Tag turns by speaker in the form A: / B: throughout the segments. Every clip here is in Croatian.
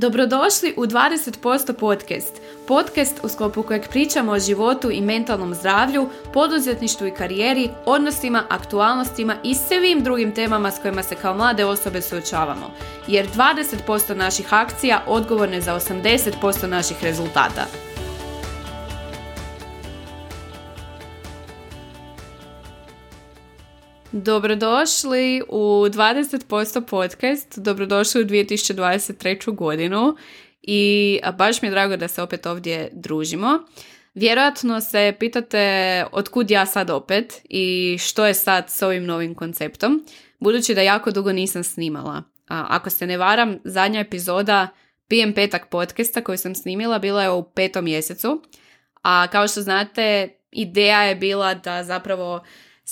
A: Dobrodošli u 20% podcast. Podcast u sklopu kojeg pričamo o životu i mentalnom zdravlju, poduzetništvu i karijeri, odnosima, aktualnostima i svim drugim temama s kojima se kao mlade osobe suočavamo. Jer 20% naših akcija odgovorne za 80% naših rezultata. Dobrodošli u 20% podcast, dobrodošli u 2023. godinu i baš mi je drago da se opet ovdje družimo. Vjerojatno se pitate otkud ja sad opet i što je sad s ovim novim konceptom, budući da jako dugo nisam snimala. A, ako se ne varam, zadnja epizoda PM petak podcasta koju sam snimila bila je u petom mjesecu, a kao što znate, ideja je bila da zapravo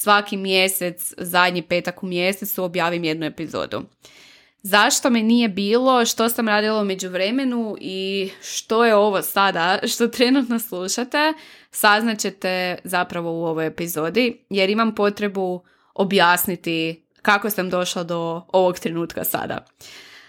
A: svaki mjesec, zadnji petak u mjesecu objavim jednu epizodu. Zašto me nije bilo, što sam radila u međuvremenu i što je ovo sada što trenutno slušate, saznaćete zapravo u ovoj epizodi jer imam potrebu objasniti kako sam došla do ovog trenutka sada.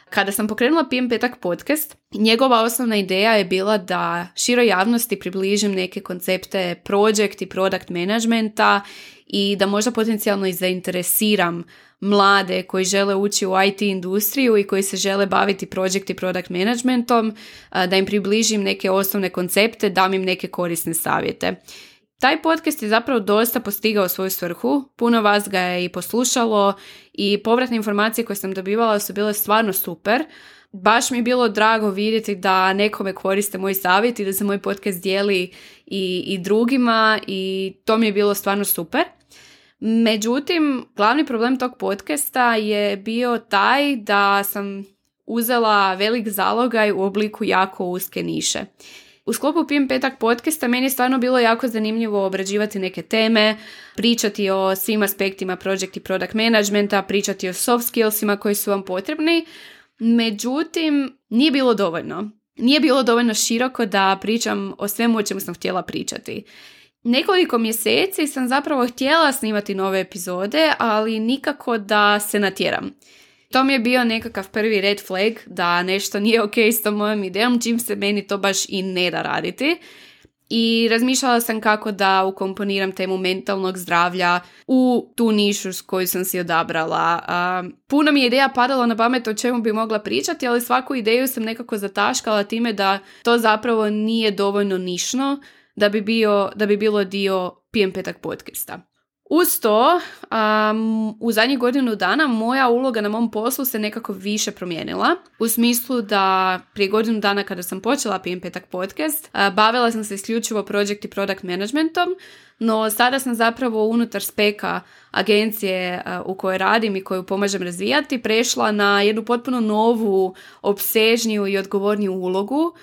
A: Kada sam pokrenula PM Petak podcast, njegova osnovna ideja je bila da široj javnosti približim neke koncepte project i product managementa i da možda potencijalno i zainteresiram mlade koji žele ući u IT industriju i koji se žele baviti project i product managementom, da im približim neke osnovne koncepte, dam im neke korisne savjete. Taj podcast je zapravo dosta postigao svoju svrhu, puno vas ga je i poslušalo i povratne informacije koje sam dobivala su bile stvarno super. Baš mi je bilo drago vidjeti da nekome koriste moj savjet i da se moj podcast dijeli i, i drugima i to mi je bilo stvarno super. Međutim, glavni problem tog podcasta je bio taj da sam uzela velik zalogaj u obliku jako uske niše. U sklopu PM Petak podcasta meni je stvarno bilo jako zanimljivo obrađivati neke teme, pričati o svim aspektima project i product managementa, pričati o soft skillsima koji su vam potrebni, međutim nije bilo dovoljno. Nije bilo dovoljno široko da pričam o svemu o čemu sam htjela pričati. Nekoliko mjeseci sam zapravo htjela snimati nove epizode, ali nikako da se natjeram. To mi je bio nekakav prvi red flag da nešto nije ok s tom mojom idejom, čim se meni to baš i ne da raditi. I razmišljala sam kako da ukomponiram temu mentalnog zdravlja u tu nišu s koju sam si odabrala. puno mi je ideja padala na pamet o čemu bi mogla pričati, ali svaku ideju sam nekako zataškala time da to zapravo nije dovoljno nišno da bi, bio, da bi bilo dio PM Petak podcasta. Uz to, um, u zadnjih godinu dana moja uloga na mom poslu se nekako više promijenila. U smislu da prije godinu dana kada sam počela PM Petak podcast, bavila sam se isključivo project i product managementom, no sada sam zapravo unutar speka agencije u kojoj radim i koju pomažem razvijati prešla na jednu potpuno novu, obsežniju i odgovorniju ulogu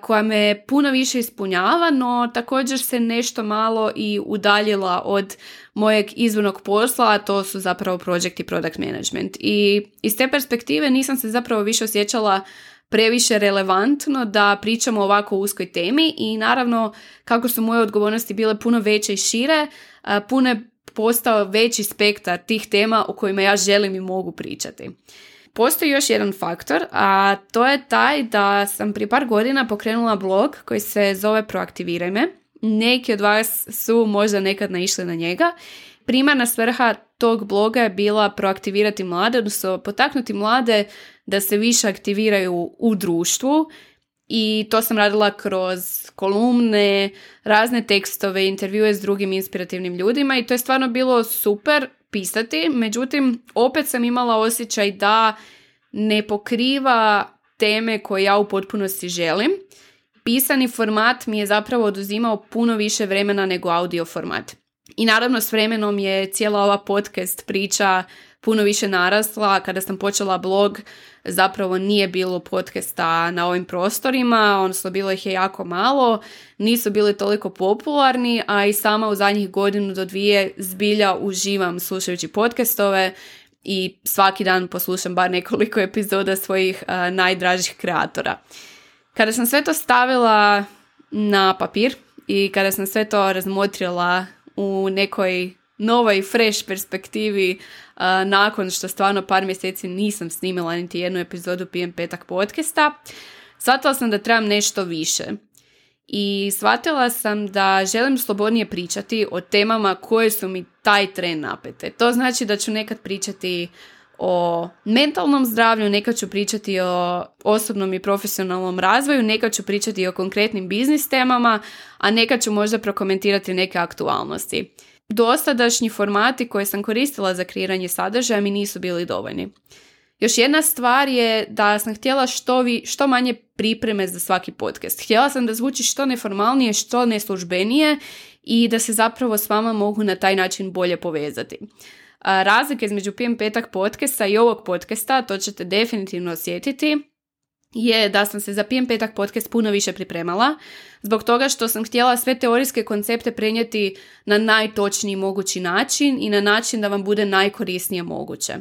A: koja me puno više ispunjava, no također se nešto malo i udaljila od mojeg izvornog posla, a to su zapravo project i product management. I iz te perspektive nisam se zapravo više osjećala previše relevantno da pričamo o ovako uskoj temi i naravno kako su moje odgovornosti bile puno veće i šire, puno je postao veći spektar tih tema o kojima ja želim i mogu pričati. Postoji još jedan faktor, a to je taj da sam prije par godina pokrenula blog koji se zove Proaktiviraj me. Neki od vas su možda nekad naišli na njega. Primarna svrha tog bloga je bila proaktivirati mlade, odnosno potaknuti mlade da se više aktiviraju u društvu i to sam radila kroz kolumne, razne tekstove, intervjue s drugim inspirativnim ljudima i to je stvarno bilo super pisati, međutim opet sam imala osjećaj da ne pokriva teme koje ja u potpunosti želim. Pisani format mi je zapravo oduzimao puno više vremena nego audio format. I naravno s vremenom je cijela ova podcast priča puno više narasla. Kada sam počela blog zapravo nije bilo podcasta na ovim prostorima, odnosno bilo ih je jako malo, nisu bili toliko popularni, a i sama u zadnjih godinu do dvije zbilja uživam slušajući podcastove i svaki dan poslušam bar nekoliko epizoda svojih najdražih kreatora. Kada sam sve to stavila na papir i kada sam sve to razmotrila u nekoj novoj fresh perspektivi nakon što stvarno par mjeseci nisam snimila niti jednu epizodu PM Petak podcasta. Shvatila sam da trebam nešto više. I shvatila sam da želim slobodnije pričati o temama koje su mi taj tren napete. To znači da ću nekad pričati o mentalnom zdravlju, nekad ću pričati o osobnom i profesionalnom razvoju, nekad ću pričati o konkretnim biznis temama, a nekad ću možda prokomentirati neke aktualnosti. Dosadašnji formati koje sam koristila za kreiranje sadržaja mi nisu bili dovoljni. Još jedna stvar je da sam htjela što, vi, što manje pripreme za svaki podcast. Htjela sam da zvuči što neformalnije, što neslužbenije i da se zapravo s vama mogu na taj način bolje povezati. Razlike između PM Petak podcasta i ovog podcasta, to ćete definitivno osjetiti, je da sam se za PM Petak podcast puno više pripremala, zbog toga što sam htjela sve teorijske koncepte prenijeti na najtočniji mogući način i na način da vam bude najkorisnije moguće.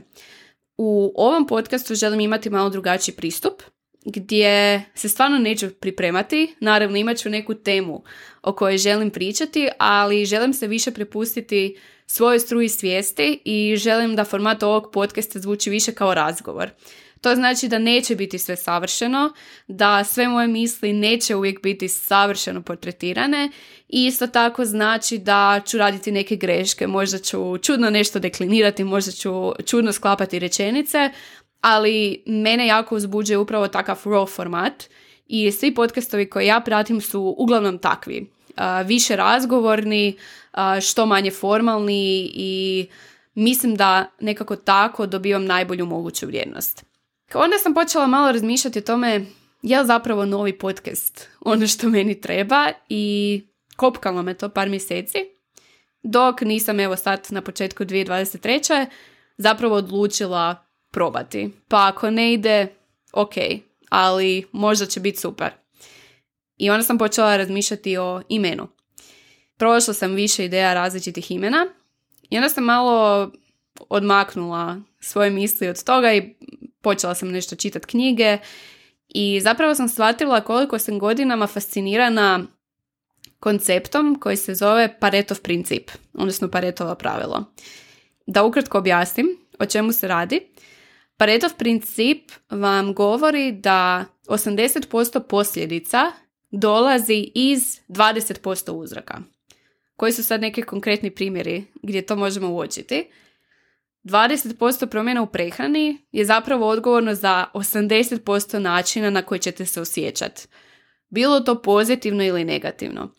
A: U ovom podcastu želim imati malo drugačiji pristup, gdje se stvarno neću pripremati. Naravno imat ću neku temu o kojoj želim pričati, ali želim se više prepustiti svojoj struji svijesti i želim da format ovog podcasta zvuči više kao razgovor. To znači da neće biti sve savršeno, da sve moje misli neće uvijek biti savršeno portretirane i isto tako znači da ću raditi neke greške, možda ću čudno nešto deklinirati, možda ću čudno sklapati rečenice, ali mene jako uzbuđuje upravo takav raw format i svi podcastovi koje ja pratim su uglavnom takvi. više razgovorni, što manje formalni i mislim da nekako tako dobivam najbolju moguću vrijednost. Onda sam počela malo razmišljati o tome li zapravo novi podcast ono što meni treba i kopkalo me to par mjeseci, dok nisam evo sad na početku 2023. zapravo odlučila probati. Pa ako ne ide, ok, ali možda će biti super. I onda sam počela razmišljati o imenu. Prošla sam više ideja različitih imena i onda sam malo odmaknula svoje misli od toga i počela sam nešto čitati knjige i zapravo sam shvatila koliko sam godinama fascinirana konceptom koji se zove Paretov princip, odnosno Paretovo pravilo. Da ukratko objasnim o čemu se radi. Paretov princip vam govori da 80% posljedica dolazi iz 20% uzroka. Koji su sad neki konkretni primjeri gdje to možemo uočiti? 20% promjena u prehrani je zapravo odgovorno za 80% načina na koji ćete se osjećati. Bilo to pozitivno ili negativno.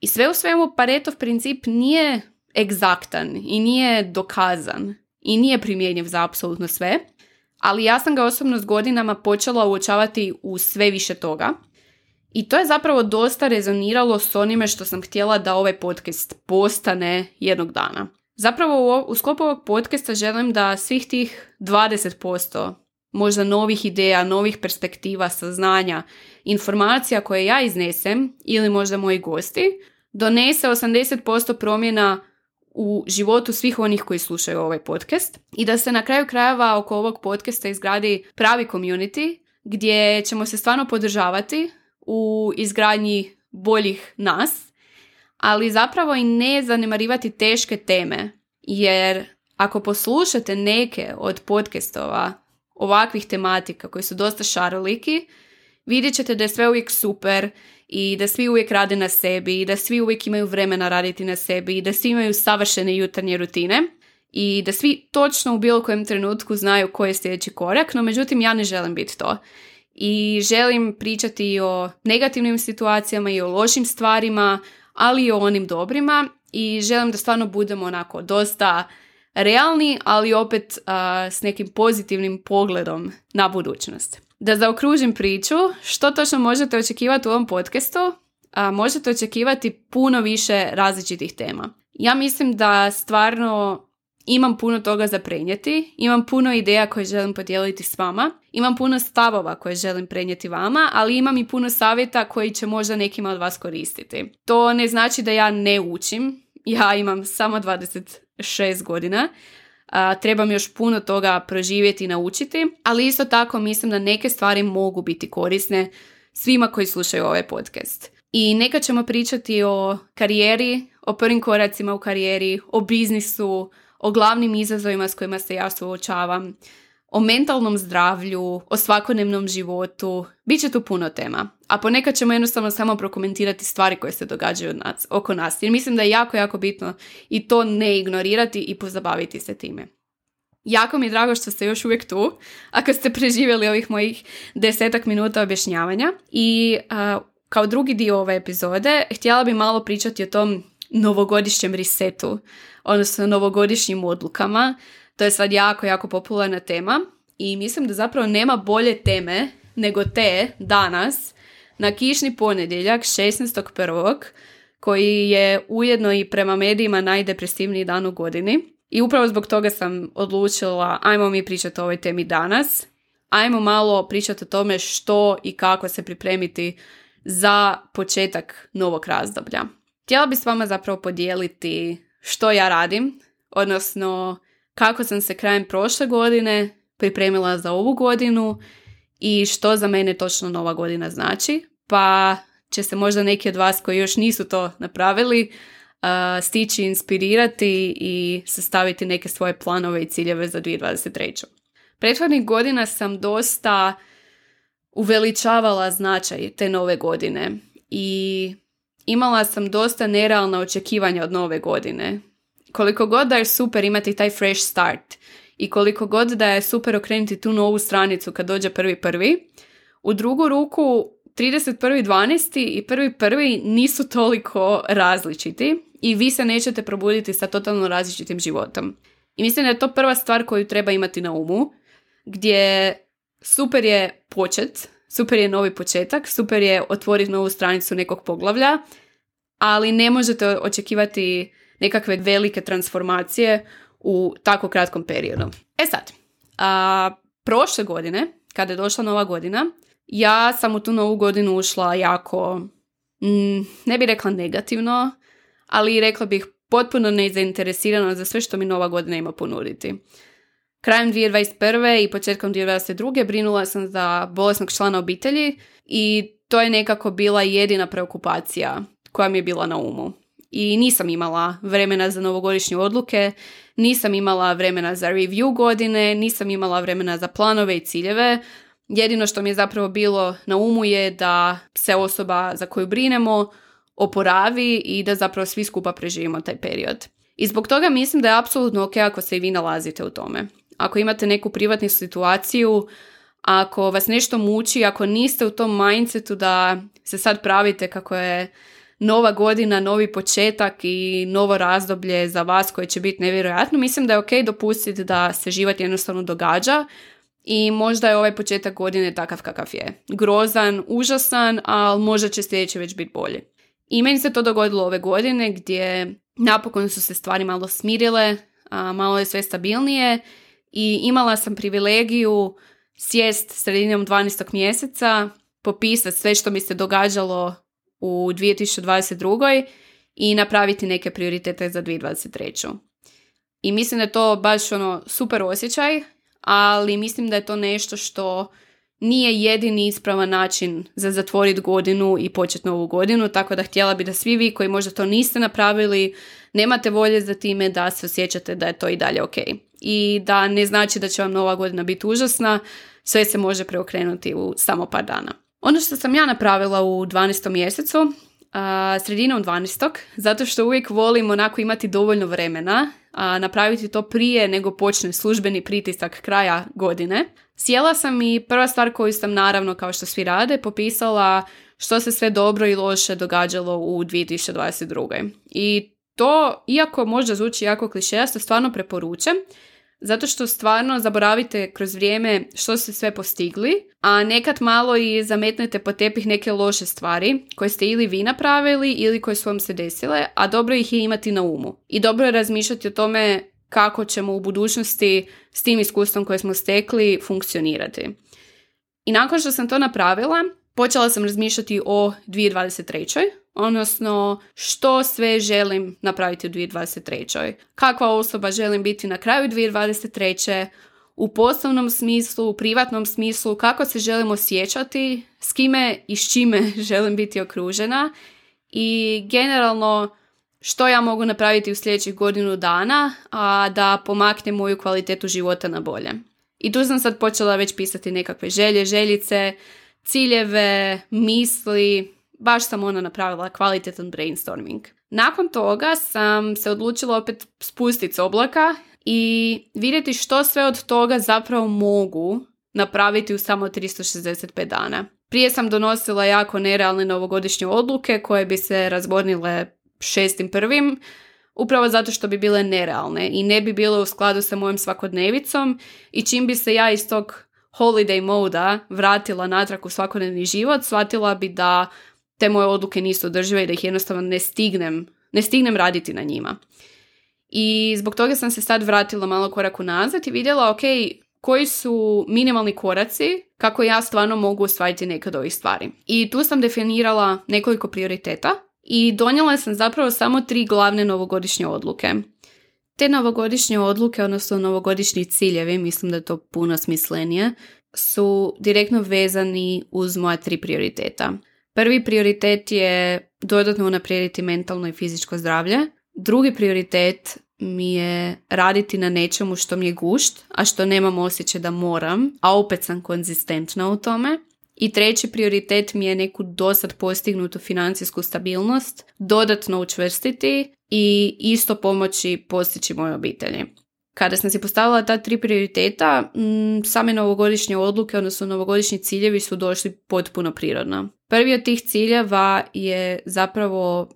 A: I sve u svemu Paretov princip nije egzaktan i nije dokazan i nije primjenjiv za apsolutno sve, ali ja sam ga osobno s godinama počela uočavati u sve više toga. I to je zapravo dosta rezoniralo s onime što sam htjela da ovaj podcast postane jednog dana. Zapravo u, u sklopu ovog podcasta želim da svih tih 20% možda novih ideja, novih perspektiva, saznanja, informacija koje ja iznesem ili možda moji gosti, donese 80% promjena u životu svih onih koji slušaju ovaj podcast i da se na kraju krajeva oko ovog podcasta izgradi pravi community gdje ćemo se stvarno podržavati u izgradnji boljih nas ali zapravo i ne zanemarivati teške teme, jer ako poslušate neke od podcastova ovakvih tematika koji su dosta šaroliki, vidjet ćete da je sve uvijek super i da svi uvijek rade na sebi i da svi uvijek imaju vremena raditi na sebi i da svi imaju savršene jutarnje rutine i da svi točno u bilo kojem trenutku znaju koji je sljedeći korak, no međutim ja ne želim biti to. I želim pričati o negativnim situacijama i o lošim stvarima, ali i o onim dobrima i želim da stvarno budemo onako dosta realni, ali opet s nekim pozitivnim pogledom na budućnost. Da zaokružim priču, što točno možete očekivati u ovom podcastu? A, možete očekivati puno više različitih tema. Ja mislim da stvarno imam puno toga za prenijeti, imam puno ideja koje želim podijeliti s vama, imam puno stavova koje želim prenijeti vama, ali imam i puno savjeta koji će možda nekima od vas koristiti. To ne znači da ja ne učim, ja imam samo 26 godina, a, trebam još puno toga proživjeti i naučiti, ali isto tako mislim da neke stvari mogu biti korisne svima koji slušaju ovaj podcast. I neka ćemo pričati o karijeri, o prvim koracima u karijeri, o biznisu, o glavnim izazovima s kojima se ja suočavam, o mentalnom zdravlju, o svakodnevnom životu. Biće tu puno tema. A ponekad ćemo jednostavno samo prokomentirati stvari koje se događaju nas, oko nas. Jer mislim da je jako, jako bitno i to ne ignorirati i pozabaviti se time. Jako mi je drago što ste još uvijek tu, ako ste preživjeli ovih mojih desetak minuta objašnjavanja. I kao drugi dio ove epizode, htjela bi malo pričati o tom novogodišnjem risetu, odnosno novogodišnjim odlukama. To je sad jako, jako popularna tema i mislim da zapravo nema bolje teme nego te danas na kišni ponedjeljak 16.1. koji je ujedno i prema medijima najdepresivniji dan u godini. I upravo zbog toga sam odlučila, ajmo mi pričati o ovoj temi danas. Ajmo malo pričati o tome što i kako se pripremiti za početak novog razdoblja. Htjela bi s vama zapravo podijeliti što ja radim, odnosno kako sam se krajem prošle godine pripremila za ovu godinu i što za mene točno nova godina znači. Pa će se možda neki od vas koji još nisu to napravili stići inspirirati i sastaviti neke svoje planove i ciljeve za 2023. Prethodnih godina sam dosta uveličavala značaj te nove godine i imala sam dosta nerealna očekivanja od nove godine. Koliko god da je super imati taj fresh start i koliko god da je super okrenuti tu novu stranicu kad dođe prvi prvi, u drugu ruku 31.12. i 1.1. nisu toliko različiti i vi se nećete probuditi sa totalno različitim životom. I mislim da je to prva stvar koju treba imati na umu, gdje super je počet, super je novi početak, super je otvoriti novu stranicu nekog poglavlja, ali ne možete očekivati nekakve velike transformacije u tako kratkom periodu. E sad, a, prošle godine, kada je došla nova godina, ja sam u tu novu godinu ušla jako, mm, ne bih rekla negativno, ali rekla bih potpuno nezainteresirano za sve što mi nova godina ima ponuditi. Krajem 2021. i početkom 2022. brinula sam za bolesnog člana obitelji i to je nekako bila jedina preokupacija koja mi je bila na umu. I nisam imala vremena za novogodišnje odluke, nisam imala vremena za review godine, nisam imala vremena za planove i ciljeve. Jedino što mi je zapravo bilo na umu je da se osoba za koju brinemo oporavi i da zapravo svi skupa preživimo taj period. I zbog toga mislim da je apsolutno ok ako se i vi nalazite u tome. Ako imate neku privatnu situaciju, ako vas nešto muči, ako niste u tom mindsetu da se sad pravite kako je nova godina, novi početak i novo razdoblje za vas koje će biti nevjerojatno, mislim da je ok dopustiti da se život jednostavno događa i možda je ovaj početak godine takav kakav je. Grozan, užasan, ali možda će sljedeće već biti bolje. I meni se to dogodilo ove godine gdje napokon su se stvari malo smirile, a malo je sve stabilnije i imala sam privilegiju sjest sredinom 12. mjeseca, popisati sve što mi se događalo u 2022. i napraviti neke prioritete za 2023. I mislim da je to baš ono super osjećaj, ali mislim da je to nešto što nije jedini ispravan način za zatvoriti godinu i početi novu godinu, tako da htjela bi da svi vi koji možda to niste napravili, nemate volje za time da se osjećate da je to i dalje ok. I da ne znači da će vam nova godina biti užasna, sve se može preokrenuti u samo par dana. Ono što sam ja napravila u 12. mjesecu, sredinom 12. zato što uvijek volim onako imati dovoljno vremena a, napraviti to prije nego počne službeni pritisak kraja godine. Sjela sam i prva stvar koju sam naravno kao što svi rade popisala što se sve dobro i loše događalo u 2022. I to, iako možda zvuči jako klišejasto, stvarno preporučam zato što stvarno zaboravite kroz vrijeme što ste sve postigli, a nekad malo i zametnete po tepih neke loše stvari koje ste ili vi napravili ili koje su vam se desile, a dobro ih je imati na umu. I dobro je razmišljati o tome kako ćemo u budućnosti s tim iskustvom koje smo stekli funkcionirati. I nakon što sam to napravila, počela sam razmišljati o 2023 odnosno što sve želim napraviti u 2023. Kakva osoba želim biti na kraju 2023. u poslovnom smislu, u privatnom smislu, kako se želim osjećati, s kime i s čime želim biti okružena i generalno što ja mogu napraviti u sljedećih godinu dana, a da pomakne moju kvalitetu života na bolje. I tu sam sad počela već pisati nekakve želje, željice, ciljeve, misli, baš sam ona napravila kvalitetan brainstorming. Nakon toga sam se odlučila opet spustiti s oblaka i vidjeti što sve od toga zapravo mogu napraviti u samo 365 dana. Prije sam donosila jako nerealne novogodišnje odluke koje bi se razbornile šestim prvim, upravo zato što bi bile nerealne i ne bi bile u skladu sa mojom svakodnevicom i čim bi se ja iz tog holiday moda vratila natrag u svakodnevni život, shvatila bi da te moje odluke nisu održive i da ih jednostavno ne stignem, ne stignem raditi na njima. I zbog toga sam se sad vratila malo korak unazad i vidjela, ok, koji su minimalni koraci kako ja stvarno mogu ostvariti neke od ovih stvari. I tu sam definirala nekoliko prioriteta i donijela sam zapravo samo tri glavne novogodišnje odluke. Te novogodišnje odluke, odnosno novogodišnji ciljevi, mislim da je to puno smislenije, su direktno vezani uz moja tri prioriteta. Prvi prioritet je dodatno unaprijediti mentalno i fizičko zdravlje. Drugi prioritet mi je raditi na nečemu što mi je gušt, a što nemam osjećaj da moram, a opet sam konzistentna u tome. I treći prioritet mi je neku dosad postignutu financijsku stabilnost, dodatno učvrstiti i isto pomoći postići moje obitelji. Kada sam si postavila ta tri prioriteta, same novogodišnje odluke, odnosno novogodišnji ciljevi su došli potpuno prirodno. Prvi od tih ciljeva je zapravo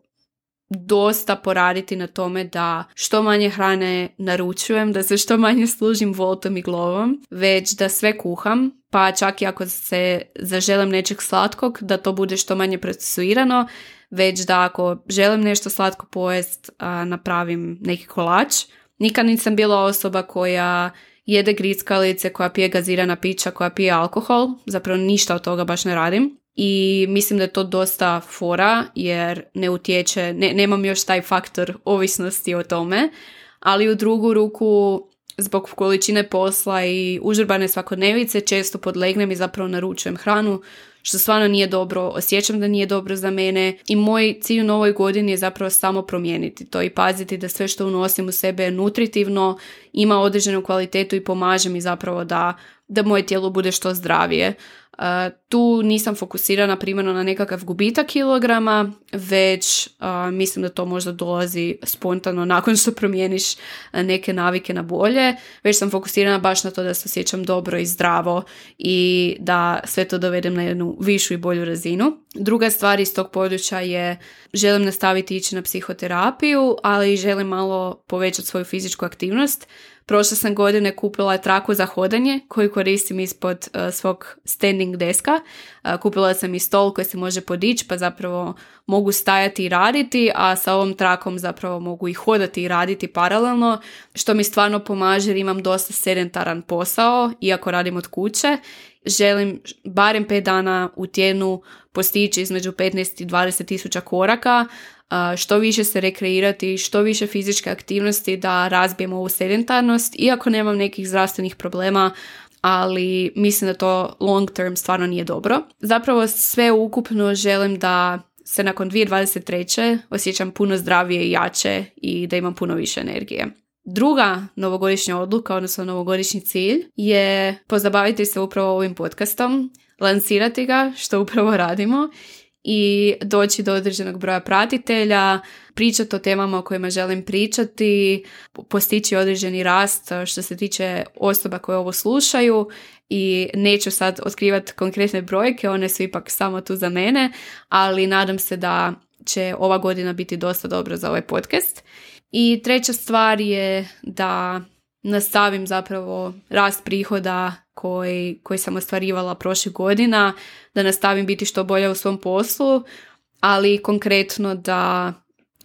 A: dosta poraditi na tome da što manje hrane naručujem, da se što manje služim voltom i glovom, već da sve kuham, pa čak i ako se zaželim nečeg slatkog, da to bude što manje procesuirano, već da ako želim nešto slatko pojest, napravim neki kolač. Nikad nisam bila osoba koja jede grickalice, koja pije gazirana pića, koja pije alkohol, zapravo ništa od toga baš ne radim i mislim da je to dosta fora jer ne utječe, ne, nemam još taj faktor ovisnosti o tome, ali u drugu ruku zbog količine posla i užurbane svakodnevice često podlegnem i zapravo naručujem hranu što stvarno nije dobro, osjećam da nije dobro za mene i moj cilj u novoj godini je zapravo samo promijeniti to i paziti da sve što unosim u sebe je nutritivno, ima određenu kvalitetu i pomaže mi zapravo da, da moje tijelo bude što zdravije. Tu nisam fokusirana primarno na nekakav gubitak kilograma, već mislim da to možda dolazi spontano nakon što promijeniš neke navike na bolje, već sam fokusirana baš na to da se osjećam dobro i zdravo i da sve to dovedem na jednu višu i bolju razinu. Druga stvar iz tog područja je želim nastaviti ići na psihoterapiju, ali želim malo povećati svoju fizičku aktivnost Prošle sam godine kupila traku za hodanje koju koristim ispod uh, svog standing deska. Uh, kupila sam i stol koji se može podići pa zapravo mogu stajati i raditi, a sa ovom trakom zapravo mogu i hodati i raditi paralelno, što mi stvarno pomaže jer imam dosta sedentaran posao, iako radim od kuće. Želim barem 5 dana u tjednu postići između 15 i 20 tisuća koraka, što više se rekreirati, što više fizičke aktivnosti da razbijemo ovu sedentarnost, iako nemam nekih zdravstvenih problema, ali mislim da to long term stvarno nije dobro. Zapravo sve ukupno želim da se nakon 2023. osjećam puno zdravije i jače i da imam puno više energije. Druga novogodišnja odluka, odnosno novogodišnji cilj je pozabaviti se upravo ovim podcastom, lansirati ga, što upravo radimo i doći do određenog broja pratitelja, pričati o temama o kojima želim pričati, postići određeni rast što se tiče osoba koje ovo slušaju i neću sad otkrivati konkretne brojke, one su ipak samo tu za mene, ali nadam se da će ova godina biti dosta dobro za ovaj podcast. I treća stvar je da nastavim zapravo rast prihoda koji, koji sam ostvarivala prošlih godina, da nastavim biti što bolja u svom poslu, ali konkretno da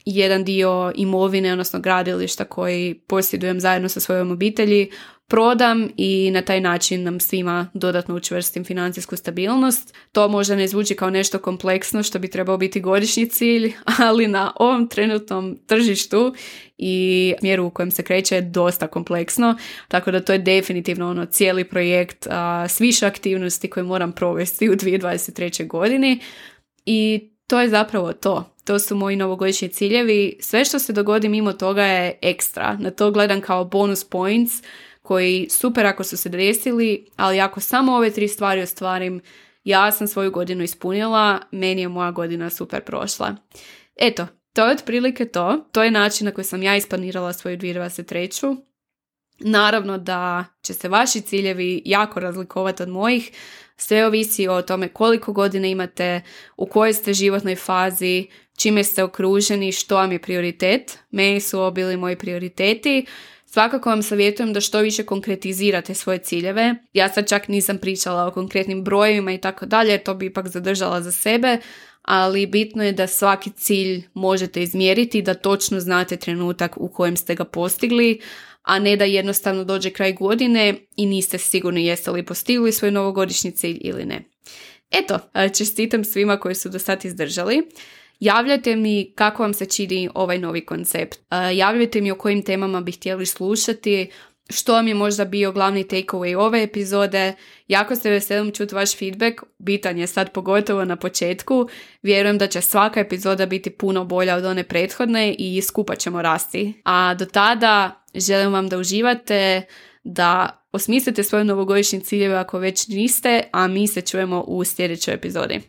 A: jedan dio imovine, odnosno gradilišta koji posjedujem zajedno sa svojom obitelji, prodam i na taj način nam svima dodatno učvrstim financijsku stabilnost. To možda ne zvuči kao nešto kompleksno što bi trebao biti godišnji cilj, ali na ovom trenutnom tržištu i smjeru u kojem se kreće je dosta kompleksno, tako da to je definitivno ono cijeli projekt a, s više aktivnosti koje moram provesti u 2023. godini i to je zapravo to. To su moji novogodišnji ciljevi. Sve što se dogodi mimo toga je ekstra. Na to gledam kao bonus points koji super ako su se desili, ali ako samo ove tri stvari ostvarim, ja sam svoju godinu ispunila, meni je moja godina super prošla. Eto, to je otprilike to. To je način na koji sam ja isplanirala svoju 2023. Naravno da će se vaši ciljevi jako razlikovati od mojih. Sve ovisi o tome koliko godine imate, u kojoj ste životnoj fazi, čime ste okruženi, što vam je prioritet. Meni su ovo bili moji prioriteti. Svakako vam savjetujem da što više konkretizirate svoje ciljeve. Ja sad čak nisam pričala o konkretnim brojevima i tako dalje, to bi ipak zadržala za sebe, ali bitno je da svaki cilj možete izmjeriti, da točno znate trenutak u kojem ste ga postigli, a ne da jednostavno dođe kraj godine i niste sigurni jeste li postigli svoj novogodišnji cilj ili ne. Eto, čestitam svima koji su do sad izdržali. Javljajte mi kako vam se čini ovaj novi koncept. Javljajte mi o kojim temama bi htjeli slušati, što vam je možda bio glavni takeaway ove epizode. Jako se veselim čuti vaš feedback, bitan je sad pogotovo na početku. Vjerujem da će svaka epizoda biti puno bolja od one prethodne i skupa ćemo rasti. A do tada želim vam da uživate, da osmislite svoje novogodišnje ciljeve ako već niste, a mi se čujemo u sljedećoj epizodi.